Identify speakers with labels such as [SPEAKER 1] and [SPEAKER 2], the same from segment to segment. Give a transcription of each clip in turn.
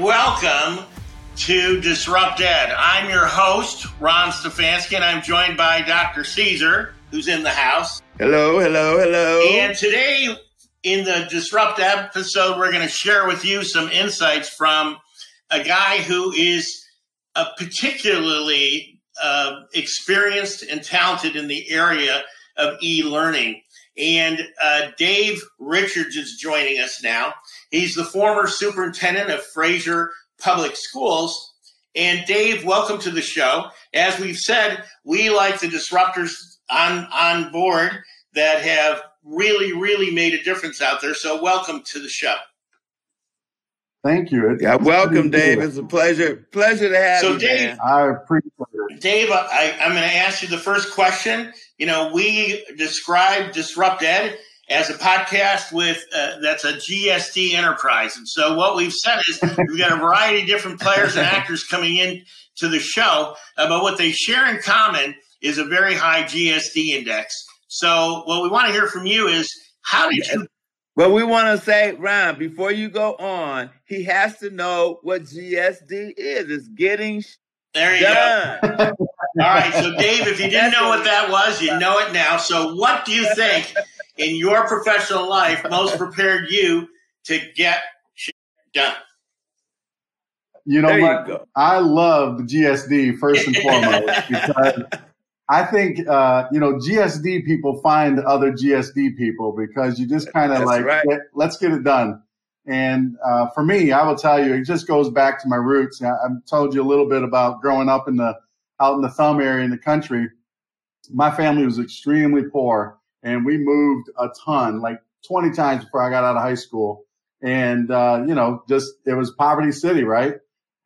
[SPEAKER 1] and welcome to Disrupt Ed. I'm your host, Ron Stefanski, and I'm joined by Dr. Caesar, who's in the house.
[SPEAKER 2] Hello, hello, hello.
[SPEAKER 1] And today, in the Disrupt episode, we're going to share with you some insights from a guy who is a particularly uh, experienced and talented in the area of e learning. And uh, Dave Richards is joining us now. He's the former superintendent of Fraser Public Schools. And Dave, welcome to the show. As we've said, we like the disruptors on, on board that have really, really made a difference out there. So welcome to the show.
[SPEAKER 3] Thank you.
[SPEAKER 2] yeah, welcome, Dave. It's a pleasure, pleasure to have so you. So, Dave, man.
[SPEAKER 3] I appreciate it.
[SPEAKER 1] Dave, I, I'm going to ask you the first question. You know, we describe Disrupt Ed as a podcast with uh, that's a GSD enterprise. And so what we've said is we've got a variety of different players and actors coming in to the show, uh, but what they share in common is a very high GSD index. So what we want to hear from you is how did you
[SPEAKER 2] well, we want to say, Ron, before you go on, he has to know what GSD is. It's getting
[SPEAKER 1] there you done. go. All right. So, Dave, if you didn't know what that was, you know it now. So, what do you think in your professional life most prepared you to get shit done?
[SPEAKER 3] You know what? You I love the GSD first and foremost because I think uh, you know GSD people find other GSD people because you just kind of like right. get, let's get it done. And uh, for me, I will tell you, it just goes back to my roots. I, I've told you a little bit about growing up in the out in the thumb area in the country. My family was extremely poor, and we moved a ton, like 20 times before I got out of high school. And uh, you know, just it was poverty city, right?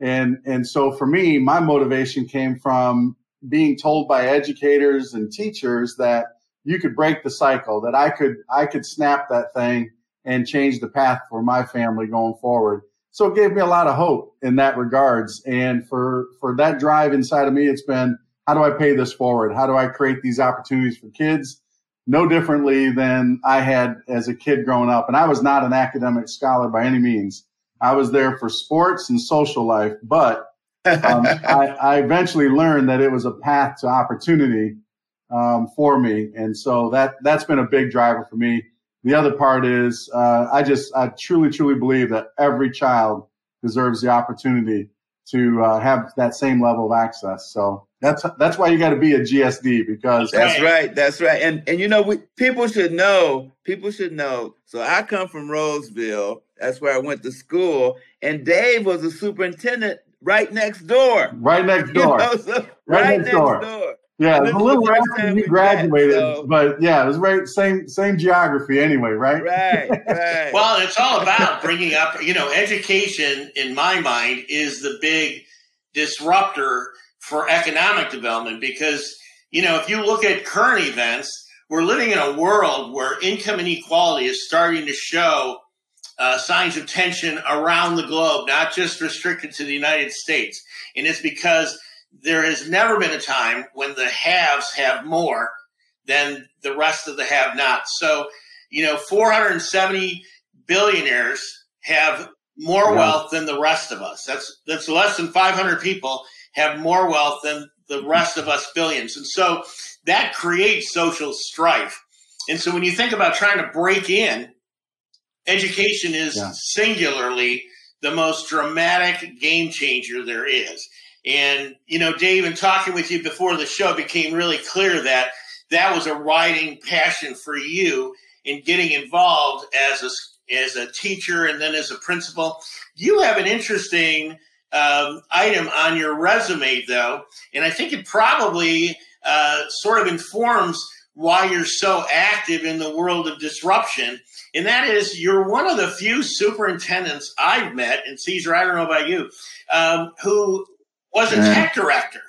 [SPEAKER 3] And and so for me, my motivation came from being told by educators and teachers that you could break the cycle, that I could I could snap that thing and change the path for my family going forward. So it gave me a lot of hope in that regards. And for for that drive inside of me, it's been how do I pay this forward? How do I create these opportunities for kids? No differently than I had as a kid growing up. And I was not an academic scholar by any means. I was there for sports and social life, but um, I, I, eventually learned that it was a path to opportunity um, for me, and so that that's been a big driver for me. The other part is uh, I just I truly truly believe that every child deserves the opportunity to uh, have that same level of access. So that's that's why you got to be a GSD because
[SPEAKER 2] that's right, that's right. And and you know we, people should know people should know. So I come from Roseville. That's where I went to school. And Dave was a superintendent right next door.
[SPEAKER 3] Right next door. You know, so right, right, next, door. door. Yeah, it's a little after you graduated, so. but yeah, it was right same same geography anyway, right?
[SPEAKER 2] Right, right.
[SPEAKER 1] well, it's all about bringing up, you know, education in my mind is the big disruptor for economic development because, you know, if you look at current events, we're living in a world where income inequality is starting to show uh, signs of tension around the globe, not just restricted to the United States. And it's because there has never been a time when the haves have more than the rest of the have nots. So, you know, 470 billionaires have more yeah. wealth than the rest of us. That's that's less than 500 people have more wealth than the rest of us billions. And so that creates social strife. And so when you think about trying to break in education is yeah. singularly the most dramatic game changer there is. And, you know, Dave, in talking with you before the show, became really clear that that was a riding passion for you in getting involved as a, as a teacher and then as a principal. You have an interesting um, item on your resume, though, and I think it probably uh, sort of informs why you're so active in the world of disruption and that is you're one of the few superintendents I've met, in Caesar, I don't know about you, um, who was a yeah. tech director,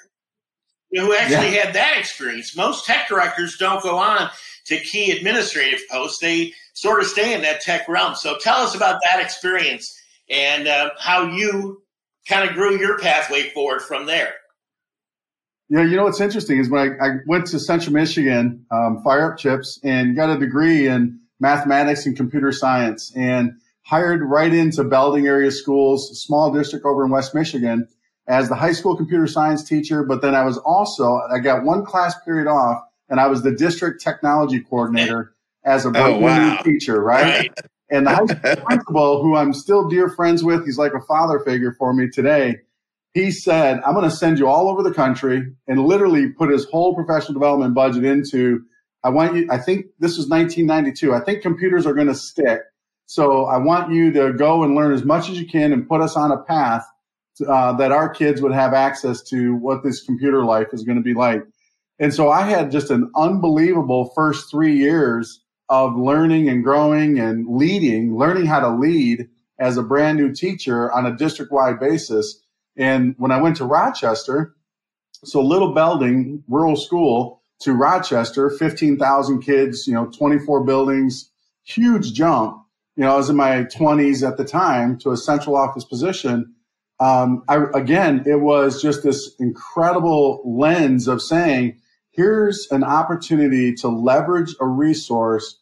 [SPEAKER 1] who actually yeah. had that experience. Most tech directors don't go on to key administrative posts; they sort of stay in that tech realm. So, tell us about that experience and uh, how you kind of grew your pathway forward from there.
[SPEAKER 3] Yeah, you know what's interesting is when I, I went to Central Michigan, um, fire up chips, and got a degree in mathematics and computer science. And hired right into Belding area schools, small district over in West Michigan, as the high school computer science teacher. But then I was also, I got one class period off and I was the district technology coordinator as a oh, wow. teacher, right? and the high school principal, who I'm still dear friends with, he's like a father figure for me today. He said, I'm going to send you all over the country and literally put his whole professional development budget into. I want you, I think this was 1992. I think computers are going to stick. So I want you to go and learn as much as you can and put us on a path uh, that our kids would have access to what this computer life is going to be like. And so I had just an unbelievable first three years of learning and growing and leading, learning how to lead as a brand new teacher on a district wide basis. And when I went to Rochester, so Little Belding, rural school, to Rochester, 15,000 kids, you know, 24 buildings, huge jump. You know, I was in my 20s at the time to a central office position. Um, I, again, it was just this incredible lens of saying, here's an opportunity to leverage a resource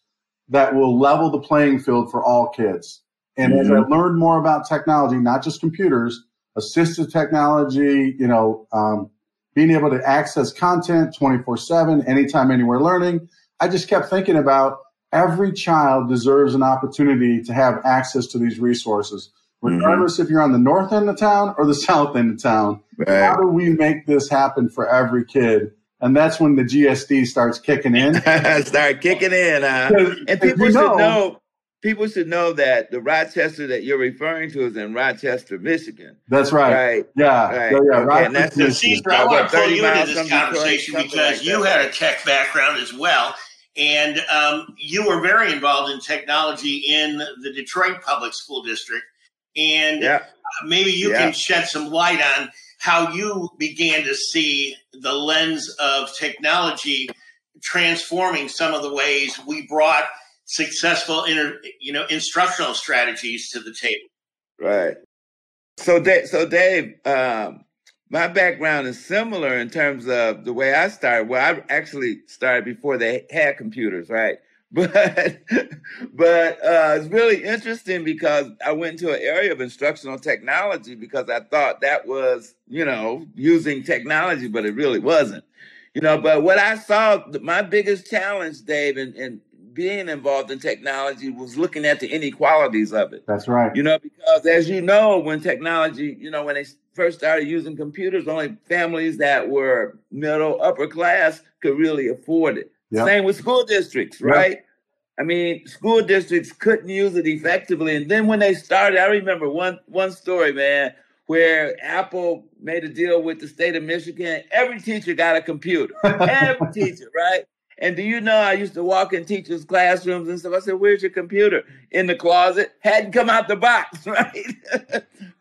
[SPEAKER 3] that will level the playing field for all kids. And mm-hmm. as I mm-hmm. learned more about technology, not just computers, assistive technology, you know, um, being able to access content 24 7, anytime, anywhere learning, I just kept thinking about every child deserves an opportunity to have access to these resources. Regardless mm-hmm. if you're on the north end of town or the south end of town. Right. How do we make this happen for every kid? and that's when the GSD starts kicking in.
[SPEAKER 2] Start kicking in, uh, and people should know, know. People should know that the Rochester that you're referring to is in Rochester, Michigan.
[SPEAKER 3] That's right. Right. Yeah. Right.
[SPEAKER 1] yeah. Okay. And that's just, Caesar, I want to pull you into this conversation Detroit, because like you had a tech background as well. And um, you were very involved in technology in the Detroit Public School District. And yeah. maybe you yeah. can shed some light on how you began to see the lens of technology transforming some of the ways we brought successful inter, you know instructional strategies to the table
[SPEAKER 2] right so dave so dave um, my background is similar in terms of the way i started well i actually started before they had computers right but but uh, it's really interesting because I went into an area of instructional technology because I thought that was you know using technology, but it really wasn't. You know, but what I saw, my biggest challenge, Dave, in, in being involved in technology was looking at the inequalities of it.
[SPEAKER 3] That's right.
[SPEAKER 2] You know, because as you know, when technology, you know, when they first started using computers, only families that were middle, upper class could really afford it. Yep. Same with school districts, right? Yep. I mean, school districts couldn't use it effectively. And then when they started, I remember one one story, man, where Apple made a deal with the state of Michigan. Every teacher got a computer. Every teacher, right? And do you know I used to walk in teachers' classrooms and stuff? I said, Where's your computer? In the closet. Hadn't come out the box, right?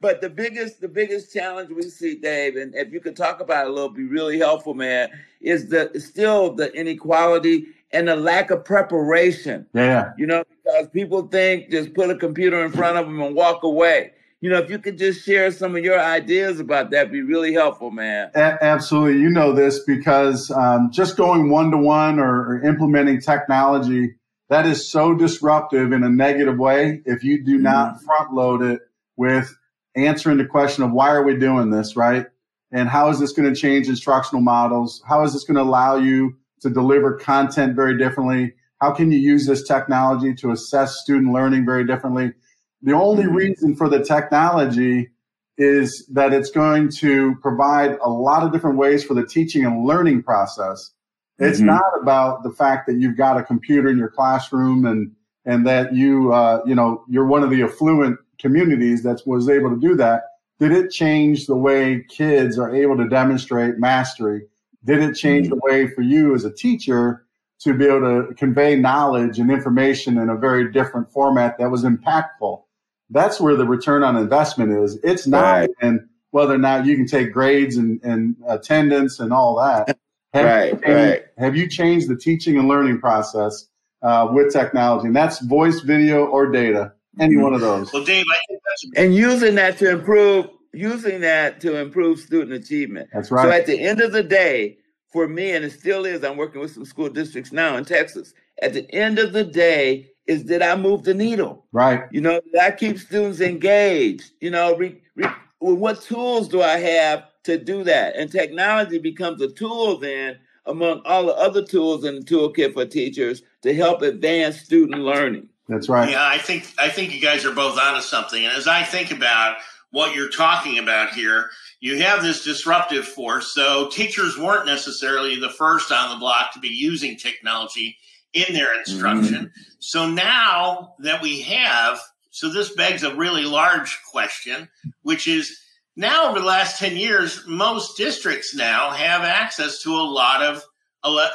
[SPEAKER 2] but the biggest, the biggest challenge we see, Dave, and if you could talk about it a little, be really helpful, man, is the still the inequality and the lack of preparation.
[SPEAKER 3] Yeah.
[SPEAKER 2] You know, because people think just put a computer in front of them and walk away. You know, if you could just share some of your ideas about that, be really helpful, man.
[SPEAKER 3] A- absolutely. You know this because um, just going one to one or implementing technology, that is so disruptive in a negative way if you do not mm-hmm. front load it with answering the question of why are we doing this, right? And how is this going to change instructional models? How is this going to allow you to deliver content very differently? How can you use this technology to assess student learning very differently? The only reason for the technology is that it's going to provide a lot of different ways for the teaching and learning process. It's mm-hmm. not about the fact that you've got a computer in your classroom and and that you uh, you know you're one of the affluent communities that was able to do that. Did it change the way kids are able to demonstrate mastery? Did it change mm-hmm. the way for you as a teacher to be able to convey knowledge and information in a very different format that was impactful? That's where the return on investment is. It's not right. in whether or not you can take grades and, and attendance and all that.
[SPEAKER 2] Have right,
[SPEAKER 3] you,
[SPEAKER 2] right.
[SPEAKER 3] Have you changed the teaching and learning process uh, with technology? And that's voice, video, or data. Any mm-hmm. one of those.
[SPEAKER 1] Well, Dave, I think that's
[SPEAKER 2] and using that to improve using that to improve student achievement.
[SPEAKER 3] That's right.
[SPEAKER 2] So at the end of the day, for me, and it still is, I'm working with some school districts now in Texas. At the end of the day, is did I move the needle?
[SPEAKER 3] Right.
[SPEAKER 2] You know, did I keep students engaged? You know, re, re, what tools do I have to do that? And technology becomes a tool then among all the other tools in the toolkit for teachers to help advance student learning.
[SPEAKER 3] That's right.
[SPEAKER 1] Yeah, I think I think you guys are both onto something. And as I think about what you're talking about here, you have this disruptive force. So teachers weren't necessarily the first on the block to be using technology in their instruction. Mm-hmm. So now that we have, so this begs a really large question, which is now over the last 10 years, most districts now have access to a lot of,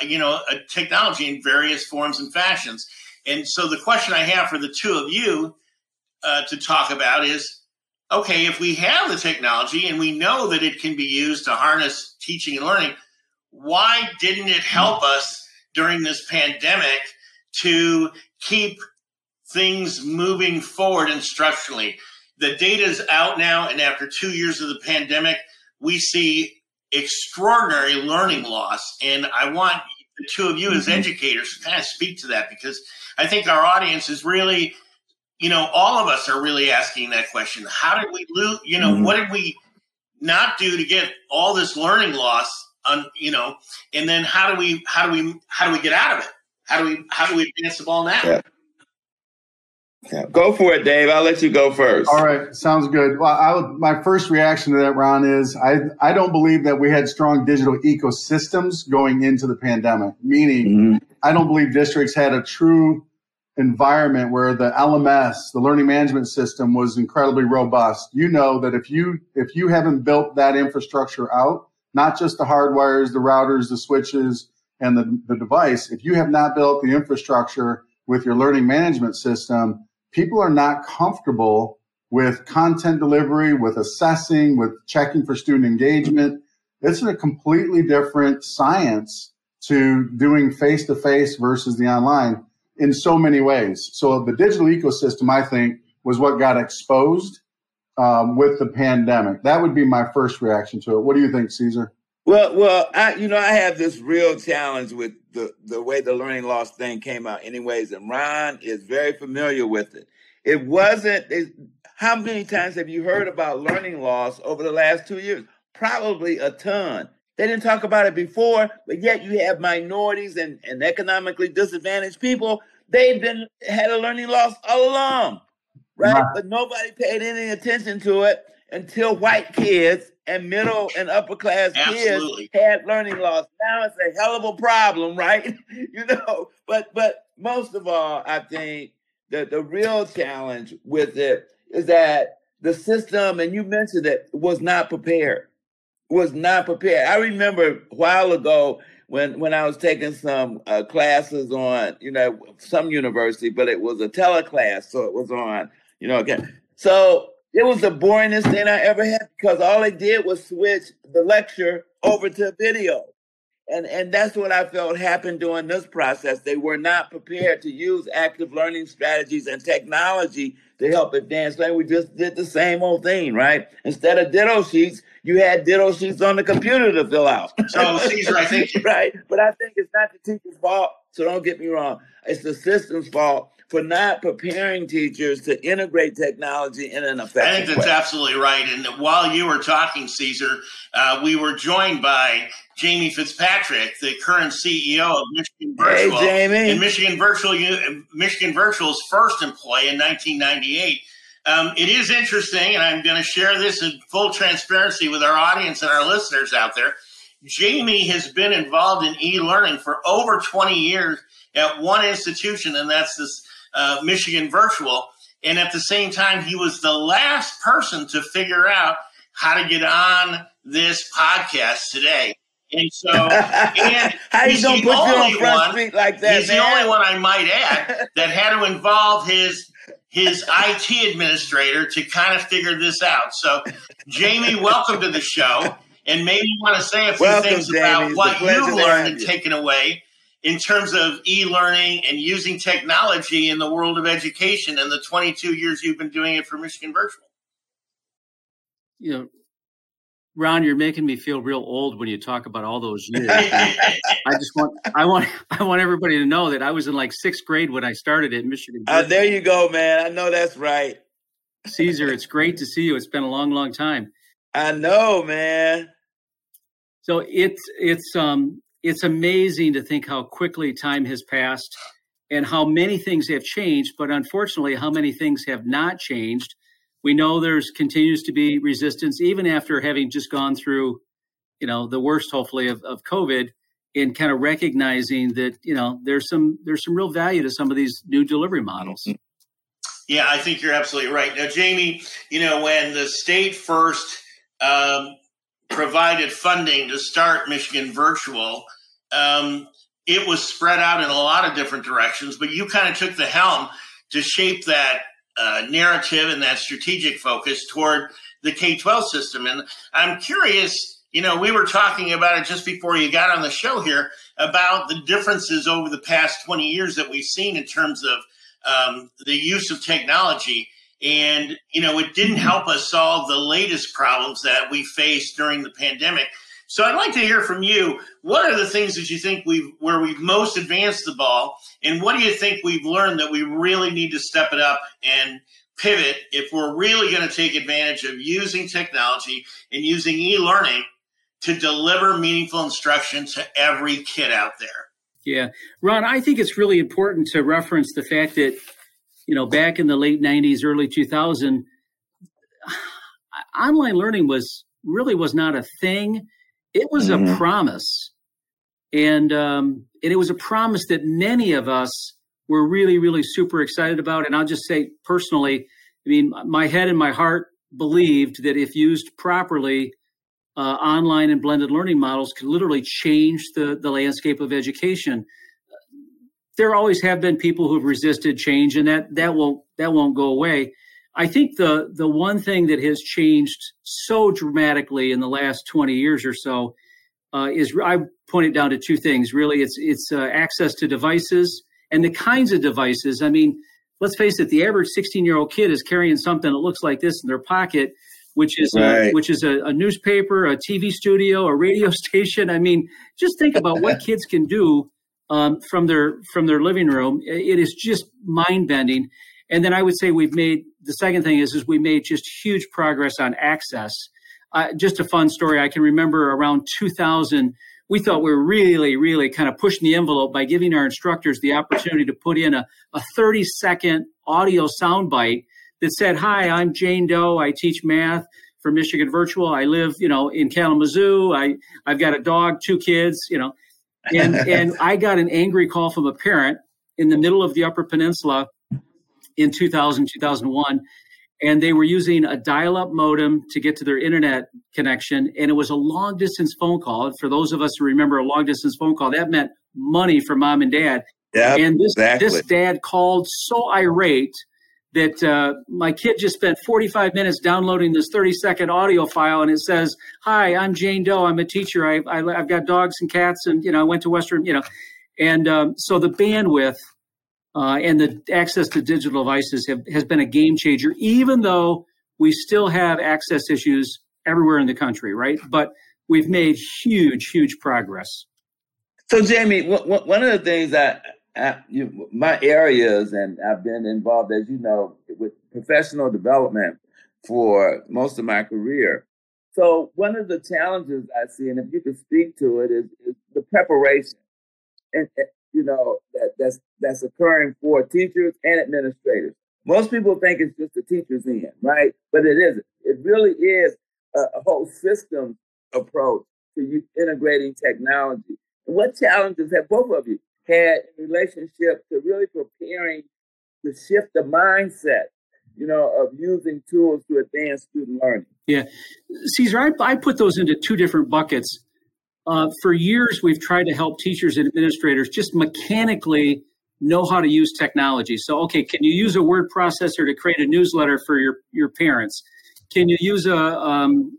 [SPEAKER 1] you know, technology in various forms and fashions. And so the question I have for the two of you uh, to talk about is, okay, if we have the technology and we know that it can be used to harness teaching and learning, why didn't it help us during this pandemic to keep things moving forward instructionally? The data is out now, and after two years of the pandemic, we see extraordinary learning loss. And I want the two of you as mm-hmm. educators to kind of speak to that because I think our audience is really, you know, all of us are really asking that question. How did we lose, you know, mm-hmm. what did we not do to get all this learning loss on, you know, and then how do we, how do we, how do we get out of it? How do we, how do we advance the ball now?
[SPEAKER 2] Yeah. Yeah. Go for it, Dave. I'll let you go first.
[SPEAKER 3] All right, sounds good. Well, I would, my first reaction to that, Ron, is I I don't believe that we had strong digital ecosystems going into the pandemic. Meaning, mm-hmm. I don't believe districts had a true environment where the LMS, the learning management system, was incredibly robust. You know that if you if you haven't built that infrastructure out, not just the hardwires, the routers, the switches, and the, the device, if you have not built the infrastructure with your learning management system, people are not comfortable with content delivery, with assessing, with checking for student engagement. It's a completely different science to doing face to face versus the online in so many ways. So the digital ecosystem, I think, was what got exposed um, with the pandemic. That would be my first reaction to it. What do you think, Caesar?
[SPEAKER 2] Well, well, I, you know, I have this real challenge with the the way the learning loss thing came out, anyways, and Ron is very familiar with it. It wasn't. It, how many times have you heard about learning loss over the last two years? Probably a ton. They didn't talk about it before, but yet you have minorities and, and economically disadvantaged people. They've been had a learning loss all right? But nobody paid any attention to it until white kids and middle and upper class Absolutely. kids had learning loss. Now it's a hell of a problem, right? you know, but but most of all, I think the, the real challenge with it is that the system, and you mentioned it, was not prepared. Was not prepared. I remember a while ago when when I was taking some uh, classes on, you know, some university, but it was a teleclass, so it was on, you know, again. So it was the boringest thing I ever had because all they did was switch the lecture over to video. And, and that's what I felt happened during this process. They were not prepared to use active learning strategies and technology to help advance learning. We just did the same old thing, right? Instead of ditto sheets, you had ditto sheets on the computer to fill out.
[SPEAKER 1] So, Caesar, I think.
[SPEAKER 2] right. But I think it's not the teacher's fault. So don't get me wrong. It's the system's fault for not preparing teachers to integrate technology in an effective way.
[SPEAKER 1] I think that's
[SPEAKER 2] way.
[SPEAKER 1] absolutely right. And while you were talking, Caesar, uh, we were joined by Jamey Fitzpatrick, the current CEO of Michigan Virtual.
[SPEAKER 2] Hey, Jamey.
[SPEAKER 1] And Michigan Virtual, Michigan Virtual's first employee in 1998. Um, it is interesting, and I'm going to share this in full transparency with our audience and our listeners out there. Jamey has been involved in e-learning for over 20 years at one institution, and that's this uh, Michigan Virtual. And at the same time, he was the last person to figure out how to get on this podcast today. And so, and
[SPEAKER 2] how he's you the only one, like that,
[SPEAKER 1] He's man? the only one I might add that had to involve his his IT administrator to kind of figure this out. So, Jamey, welcome to the show, and maybe you want to say a few
[SPEAKER 2] welcome,
[SPEAKER 1] things
[SPEAKER 2] Jamey.
[SPEAKER 1] about
[SPEAKER 2] it's
[SPEAKER 1] what
[SPEAKER 2] you've
[SPEAKER 1] learned and taken away in terms of e-learning and using technology in the world of education in the 22 years you've been doing it for Michigan Virtual?
[SPEAKER 4] You know, Ron, you're making me feel real old when you talk about all those years. I just want, I want, I want everybody to know that I was in like sixth grade when I started at Michigan.
[SPEAKER 2] Uh, there you go, man. I know that's right.
[SPEAKER 4] Caesar, it's great to see you. It's been a long, long time.
[SPEAKER 2] I know, man.
[SPEAKER 4] So it's it's um it's amazing to think how quickly time has passed and how many things have changed, but unfortunately, how many things have not changed. We know there's continues to be resistance even after having just gone through, you know, the worst hopefully of, of COVID and kind of recognizing that, you know, there's some there's some real value to some of these new delivery models. Mm-hmm.
[SPEAKER 1] Yeah, I think you're absolutely right. Now, Jamey, you know, when the state first um, provided funding to start Michigan Virtual, um, it was spread out in a lot of different directions, but you kind of took the helm to shape that uh, narrative and that strategic focus toward the K 12 system. And I'm curious, you know, we were talking about it just before you got on the show here about the differences over the past 20 years that we've seen in terms of um, the use of technology. And, you know, it didn't help us solve the latest problems that we faced during the pandemic. So I'd like to hear from you. What are the things that you think we've where we've most advanced the ball, and what do you think we've learned that we really need to step it up and pivot if we're really going to take advantage of using technology and using e-learning to deliver meaningful instruction to every kid out there?
[SPEAKER 4] Yeah, Ron, I think it's really important to reference the fact that you know back in the late '90s, early 2000, online learning was really was not a thing it was mm-hmm. a promise, and um, and it was a promise that many of us were really, really super excited about. And I'll just say personally, I mean, my head and my heart believed that if used properly, uh, online and blended learning models could literally change the the landscape of education. There always have been people who've resisted change, and that that won't that won't go away. I think the the one thing that has changed so dramatically in the last 20 years or so uh, is I point it down to two things. Really, it's it's uh, access to devices and the kinds of devices. I mean, let's face it: the average 16 year old kid is carrying something that looks like this in their pocket, which is right. a, which is a, a newspaper, a TV studio, a radio station. I mean, just think about what kids can do um, from their from their living room. It is just mind bending. And then I would say we've made the second thing is is we made just huge progress on access. Uh, just a fun story. I can remember around 2000, we thought we were really, really kind of pushing the envelope by giving our instructors the opportunity to put in a, a 30 second audio soundbite that said, "Hi, I'm Jane Doe. I teach math." for Michigan Virtual. I live, you know, in Kalamazoo. I I've got a dog, two kids, you know, and and I got an angry call from a parent in the middle of the Upper Peninsula in 2000, 2001. And they were using a dial up modem to get to their internet connection. And it was a long distance phone call. And for those of us who remember a long distance phone call, that meant money for mom and dad.
[SPEAKER 2] Yeah,
[SPEAKER 4] and this,
[SPEAKER 2] exactly.
[SPEAKER 4] this dad called so irate that uh, my kid just spent 45 minutes downloading this 30 second audio file and it says hi i'm jane doe i'm a teacher I, I, have got dogs and cats and you know i went to western you know and um, so the bandwidth uh, and the access to digital devices have, has been a game changer, even though we still have access issues everywhere in the country, right? But we've made huge, huge progress.
[SPEAKER 2] So, Jamey, one of the things that you, my areas, and I've been involved, as you know, with professional development for most of my career. So, one of the challenges I see, and if you could speak to it, is, is the preparation. And, you know, that, that's that's occurring for teachers and administrators. Most people think it's just the teacher's end, right? But it isn't. It really is a, a whole system approach to integrating technology. And what challenges have both of you had in relationship to really preparing to shift the mindset, you know, of using tools to advance student learning?
[SPEAKER 4] Yeah, Caesar, I, I put those into two different buckets. Uh, for years, we've tried to help teachers and administrators just mechanically know how to use technology. So, okay, can you use a word processor to create a newsletter for your your parents? Can you use a um,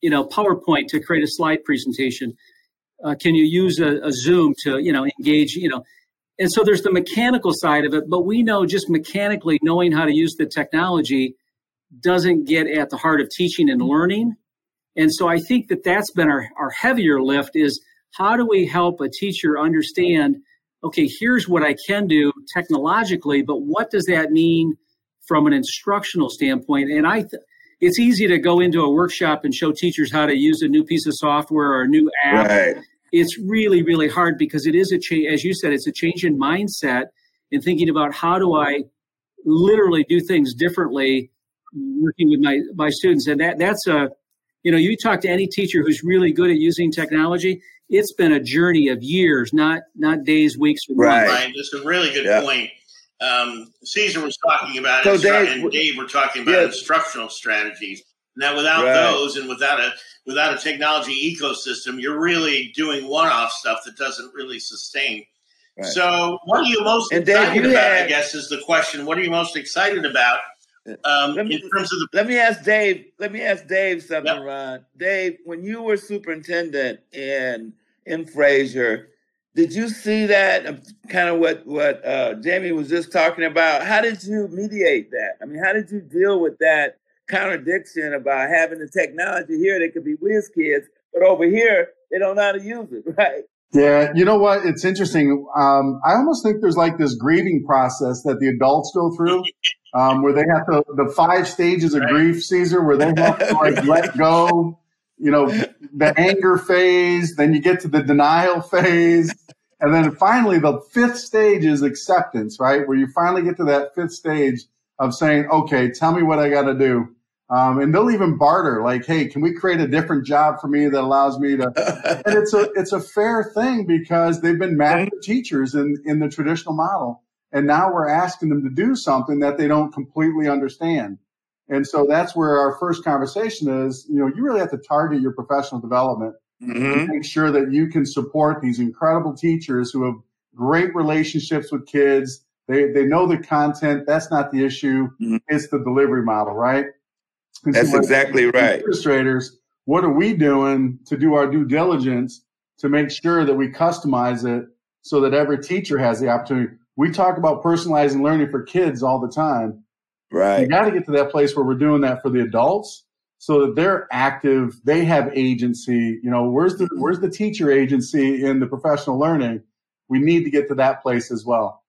[SPEAKER 4] you know PowerPoint to create a slide presentation? Uh, can you use a, a Zoom to you know engage? You know, and so there's the mechanical side of it, but we know just mechanically knowing how to use the technology doesn't get at the heart of teaching and learning And so I think that that's been our, our heavier lift is how do we help a teacher understand, okay, here's what I can do technologically, but what does that mean from an instructional standpoint? And I, th- it's easy to go into a workshop and show teachers how to use a new piece of software or a new app.
[SPEAKER 2] Right.
[SPEAKER 4] It's really, really hard because it is a change, as you said, it's a change in mindset in thinking about how do I literally do things differently working with my, my students. And that, that's a, you know, you talk to any teacher who's really good at using technology, it's been a journey of years, not not days, weeks, or
[SPEAKER 2] right.
[SPEAKER 1] months. Right. That's a really good point. Um, Caesar was talking about so Dave, and Dave were talking about yeah. instructional strategies. Now, without right. those and without a without a technology ecosystem, you're really doing one-off stuff that doesn't really sustain. Right. So, what are you most and excited Dave, about? Had, I guess is the question. What are you most excited about um,
[SPEAKER 2] let me,
[SPEAKER 1] in terms of the?
[SPEAKER 2] Let me ask Dave. Let me ask Dave something, yep. Ron. Dave, when you were superintendent in in Fraser, did you see that? Kind of what what uh, Jamey was just talking about. How did you mediate that? I mean, how did you deal with that contradiction about having the technology here that could be whiz kids, but over here they don't know how to use it, right?
[SPEAKER 3] Yeah, you know what? It's interesting. Um, I almost think there's like this grieving process that the adults go through, um, where they have to the five stages of right. grief, Caesar, where they have to like let go. You know, the anger phase, then you get to the denial phase, and then finally the fifth stage is acceptance, right? Where you finally get to that fifth stage of saying, "Okay, tell me what I got to do." Um, and they'll even barter, like, "Hey, can we create a different job for me that allows me to?" and it's a it's a fair thing because they've been master teachers in in the traditional model, and now we're asking them to do something that they don't completely understand. And so that's where our first conversation is. You know, you really have to target your professional development mm-hmm. make sure that you can support these incredible teachers who have great relationships with kids. They they know the content. That's not the issue. Mm-hmm. It's the delivery model, right?
[SPEAKER 2] That's so exactly right.
[SPEAKER 3] Administrators, what are we doing to do our due diligence to make sure that we customize it so that every teacher has the opportunity? We talk about personalizing learning for kids all the time.
[SPEAKER 2] Right.
[SPEAKER 3] You got to get to that place where we're doing that for the adults so that they're active, they have agency. You know, where's the where's the teacher agency in the professional learning? We need to get to that place as well.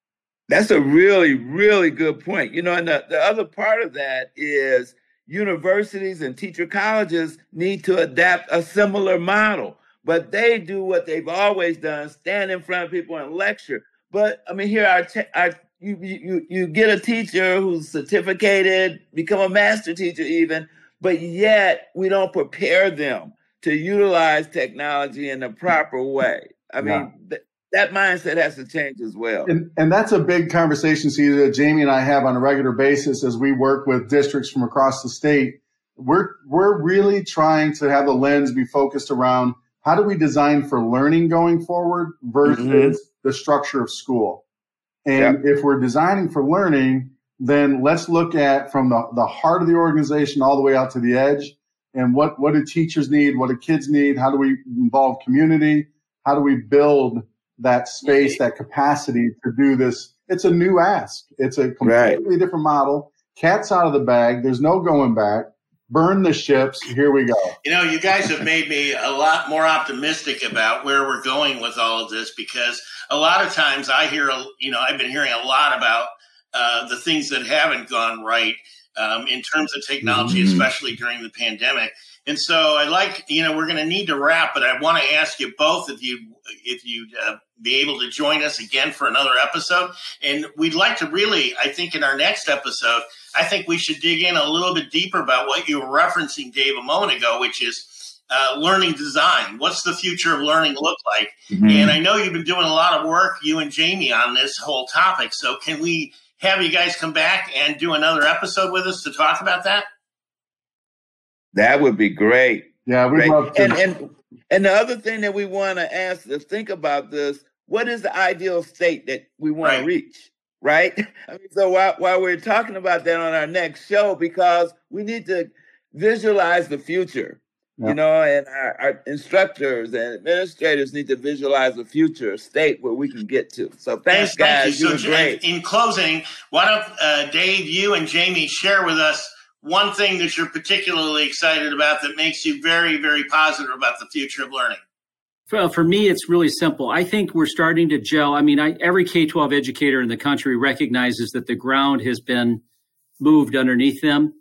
[SPEAKER 2] That's a really, really good point. You know, and the, the other part of that is universities and teacher colleges need to adapt a similar model. But they do what they've always done: stand in front of people and lecture. But I mean, here our, te- our you, you you get a teacher who's certificated, become a master teacher, even, but yet we don't prepare them to utilize technology in the proper way. I mean, th- that mindset has to change as well.
[SPEAKER 3] And, and that's a big conversation, see, that Jamey and I have on a regular basis as we work with districts from across the state. We're we're really trying to have the lens be focused around how do we design for learning going forward versus mm-hmm. The structure of school. And if we're designing for learning, then let's look at from the, the heart of the organization all the way out to the edge and what, what do teachers need? What do kids need? How do we involve community? How do we build that space, that capacity to do this? It's a new ask. It's a completely right. different model. Cat's out of the bag. There's no going back. Burn the ships. Here we go.
[SPEAKER 1] You know, you guys have made me a lot more optimistic about where we're going with all of this because a lot of times I hear, you know, I've been hearing a lot about uh, the things that haven't gone right um, in terms of technology, mm-hmm. especially during the pandemic. And so I like, you know, we're going to need to wrap, but I want to ask you both if you if you'd uh, be able to join us again for another episode. And we'd like to really, I think, in our next episode, I think we should dig in a little bit deeper about what you were referencing, Dave, a moment ago, which is uh, learning design. What's the future of learning look like? Mm-hmm. And I know you've been doing a lot of work, you and Jamey, on this whole topic. So can we have you guys come back and do another episode with us to talk about that?
[SPEAKER 2] That would be great.
[SPEAKER 3] Yeah, we'd love
[SPEAKER 2] to. And, and, and the other thing that we want to ask to think about this: what is the ideal state that we want right. to reach? Right. I mean, so while, while we're talking about that on our next show, because we need to visualize the future. You know, and our, our, instructors and administrators need to visualize a future state where we can get to. So thanks, yes, guys. Thank you. So, great.
[SPEAKER 1] In closing, why don't uh, Dave, you and Jamey share with us one thing that you're particularly excited about that makes you very, very positive about the future of learning?
[SPEAKER 4] Well, for me, it's really simple. I think we're starting to gel. I mean, I, every K 12 educator in the country recognizes that the ground has been moved underneath them.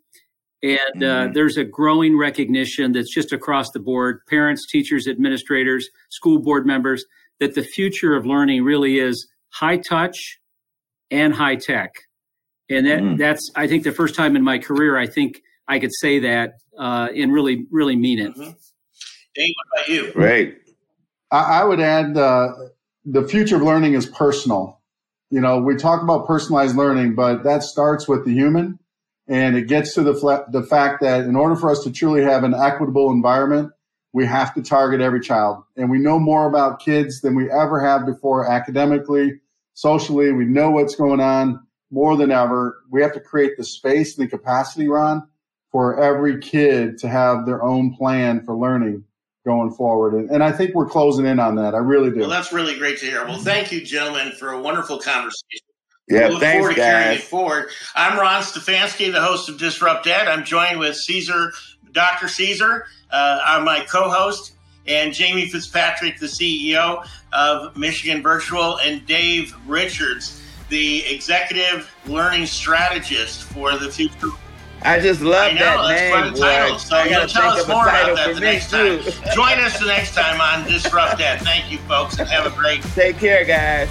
[SPEAKER 4] And uh, mm-hmm. there's a growing recognition that's just across the board parents, teachers, administrators, school board members that the future of learning really is high touch and high tech. And that, mm. that's, I think, the first time in my career, I think I could say that uh, and really, really mean it. Mm-hmm.
[SPEAKER 1] Dave, what about you?
[SPEAKER 2] Right.
[SPEAKER 3] I, I would add uh, the future of learning is personal. You know, we talk about personalized learning, but that starts with the human. And it gets to the, fl- the fact that in order for us to truly have an equitable environment, we have to target every child. And we know more about kids than we ever have before academically, socially. We know what's going on more than ever. We have to create the space and the capacity, Ron, for every kid to have their own plan for learning going forward. And, and I think we're closing in on that. I really do.
[SPEAKER 1] Well, that's really great to hear. Well, thank you, gentlemen, for a wonderful conversation.
[SPEAKER 2] Yeah, look thanks, forward to
[SPEAKER 1] guys.
[SPEAKER 2] carrying
[SPEAKER 1] it forward. I'm Ron Stefanski, the host of Disrupt Ed. I'm joined with Caesar, Dr. Caesar, uh, I'm my co-host, and Jamey Fitzpatrick, the CEO of Michigan Virtual, and Dave Richards, the executive learning strategist for the future.
[SPEAKER 2] I just love I know, that
[SPEAKER 1] that's name. Title. So I you'll tell us more about that the next time. Join us the next time on Disrupt Ed. Thank you, folks, and have a great.
[SPEAKER 2] Take care, guys.